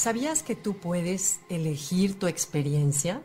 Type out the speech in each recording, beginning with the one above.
¿Sabías que tú puedes elegir tu experiencia?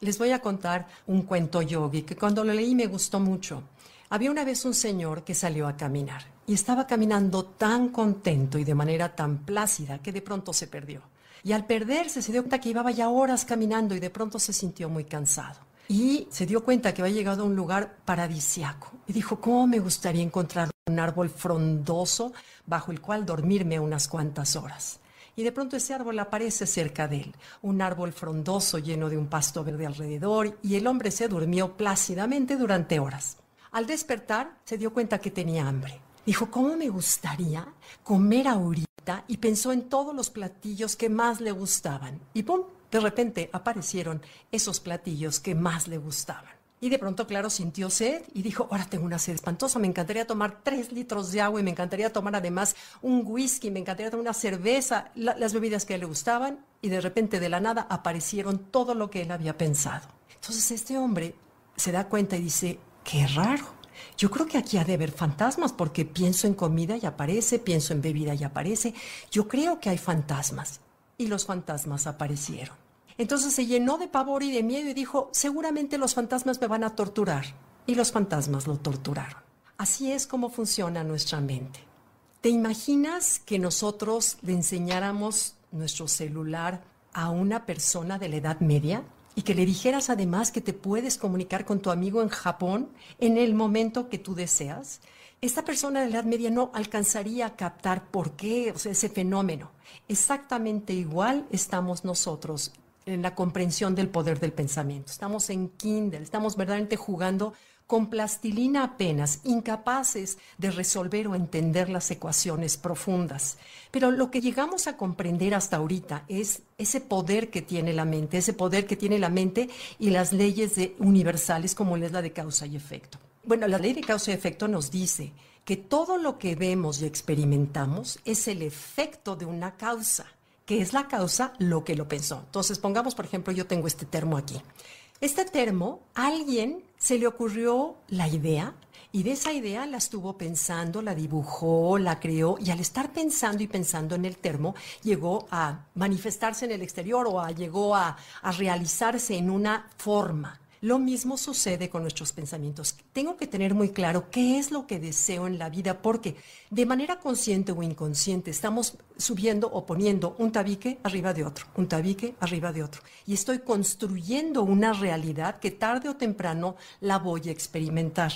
Les voy a contar un cuento yogi que cuando lo leí me gustó mucho. Había una vez un señor que salió a caminar y estaba caminando tan contento y de manera tan plácida que de pronto se perdió. Y al perderse se dio cuenta que llevaba ya horas caminando y de pronto se sintió muy cansado. Y se dio cuenta que había llegado a un lugar paradisiaco. Y dijo, ¿cómo me gustaría encontrar un árbol frondoso bajo el cual dormirme unas cuantas horas? Y de pronto ese árbol aparece cerca de él, un árbol frondoso lleno de un pasto verde alrededor, y el hombre se durmió plácidamente durante horas. Al despertar se dio cuenta que tenía hambre. Dijo, ¿cómo me gustaría comer ahorita? Y pensó en todos los platillos que más le gustaban. Y ¡pum! De repente aparecieron esos platillos que más le gustaban. Y de pronto, claro, sintió sed y dijo, ahora tengo una sed espantosa, me encantaría tomar tres litros de agua y me encantaría tomar además un whisky, me encantaría tomar una cerveza, las bebidas que a él le gustaban. Y de repente, de la nada, aparecieron todo lo que él había pensado. Entonces este hombre se da cuenta y dice, qué raro. Yo creo que aquí ha de haber fantasmas porque pienso en comida y aparece, pienso en bebida y aparece. Yo creo que hay fantasmas. Y los fantasmas aparecieron. Entonces se llenó de pavor y de miedo y dijo, seguramente los fantasmas me van a torturar. Y los fantasmas lo torturaron. Así es como funciona nuestra mente. ¿Te imaginas que nosotros le enseñáramos nuestro celular a una persona de la Edad Media? Y que le dijeras además que te puedes comunicar con tu amigo en Japón en el momento que tú deseas. Esta persona de la Edad Media no alcanzaría a captar por qué, ese fenómeno. Exactamente igual estamos nosotros en la comprensión del poder del pensamiento. Estamos en Kindle, estamos verdaderamente jugando con plastilina apenas, incapaces de resolver o entender las ecuaciones profundas. Pero lo que llegamos a comprender hasta ahorita es ese poder que tiene la mente, ese poder que tiene la mente y las leyes universales como es la de causa y efecto. Bueno, la ley de causa y efecto nos dice que todo lo que vemos y experimentamos es el efecto de una causa que es la causa lo que lo pensó. Entonces, pongamos, por ejemplo, yo tengo este termo aquí. Este termo, a alguien se le ocurrió la idea y de esa idea la estuvo pensando, la dibujó, la creó y al estar pensando y pensando en el termo, llegó a manifestarse en el exterior o llegó a, a realizarse en una forma. Lo mismo sucede con nuestros pensamientos. Tengo que tener muy claro qué es lo que deseo en la vida porque de manera consciente o inconsciente estamos subiendo o poniendo un tabique arriba de otro, un tabique arriba de otro. Y estoy construyendo una realidad que tarde o temprano la voy a experimentar.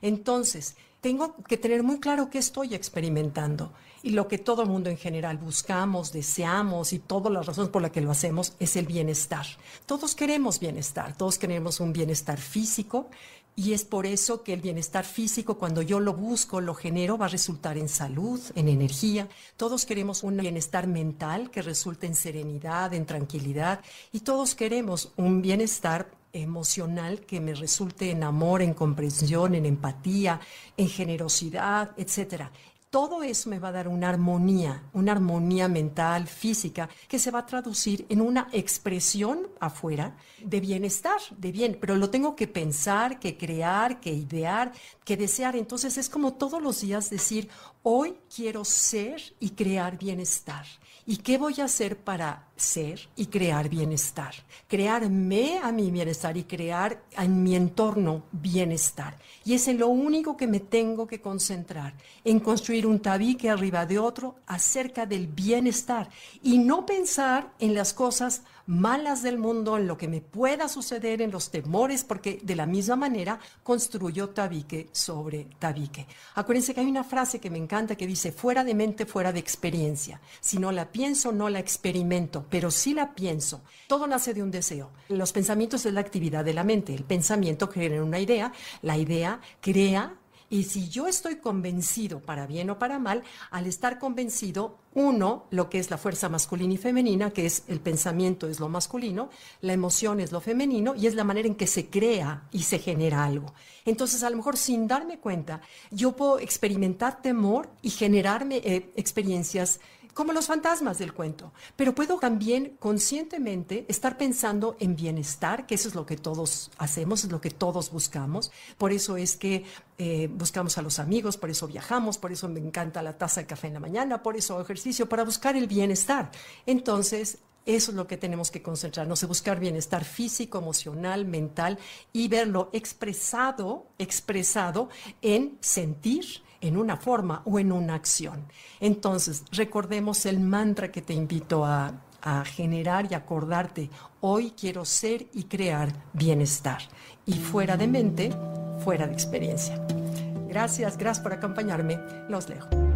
Entonces, tengo que tener muy claro qué estoy experimentando. Y lo que todo el mundo en general buscamos, deseamos y todas las razones por las que lo hacemos es el bienestar. Todos queremos bienestar, todos queremos un bienestar físico y es por eso que el bienestar físico, cuando yo lo busco, lo genero, va a resultar en salud, en energía. Todos queremos un bienestar mental que resulte en serenidad, en tranquilidad y todos queremos un bienestar emocional que me resulte en amor, en comprensión, en empatía, en generosidad, etcétera. Todo eso me va a dar una armonía, una armonía mental, física, que se va a traducir en una expresión afuera de bienestar, de bien, pero lo tengo que pensar, que crear, que idear, que desear. Entonces es como todos los días decir, hoy quiero ser y crear bienestar. ¿Y qué voy a hacer para ser y crear bienestar? Crearme a mi bienestar y crear en mi entorno bienestar. Y es en lo único que me tengo que concentrar, en construir un tabique arriba de otro acerca del bienestar y no pensar en las cosas malas del mundo, en lo que me pueda suceder, en los temores, porque de la misma manera construyo tabique sobre tabique. Acuérdense que hay una frase que me encanta que dice, fuera de mente, fuera de experiencia. Si no la pienso, no la experimento, pero si la pienso. Todo nace de un deseo. Los pensamientos es la actividad de la mente. El pensamiento genera una idea, la idea crea y si yo estoy convencido, para bien o para mal, al estar convencido, uno, lo que es la fuerza masculina y femenina, que es el pensamiento es lo masculino, la emoción es lo femenino y es la manera en que se crea y se genera algo. Entonces, a lo mejor sin darme cuenta, yo puedo experimentar temor y generarme eh, experiencias como los fantasmas del cuento. Pero puedo también conscientemente estar pensando en bienestar, que eso es lo que todos hacemos, es lo que todos buscamos. Por eso es que eh, buscamos a los amigos, por eso viajamos, por eso me encanta la taza de café en la mañana, por eso ejercicio, para buscar el bienestar. Entonces, eso es lo que tenemos que concentrarnos, en buscar bienestar físico, emocional, mental y verlo expresado, expresado en sentir, en una forma o en una acción. Entonces, recordemos el mantra que te invito a, a generar y acordarte. Hoy quiero ser y crear bienestar. Y fuera de mente, fuera de experiencia. Gracias, gracias por acompañarme. Los leo.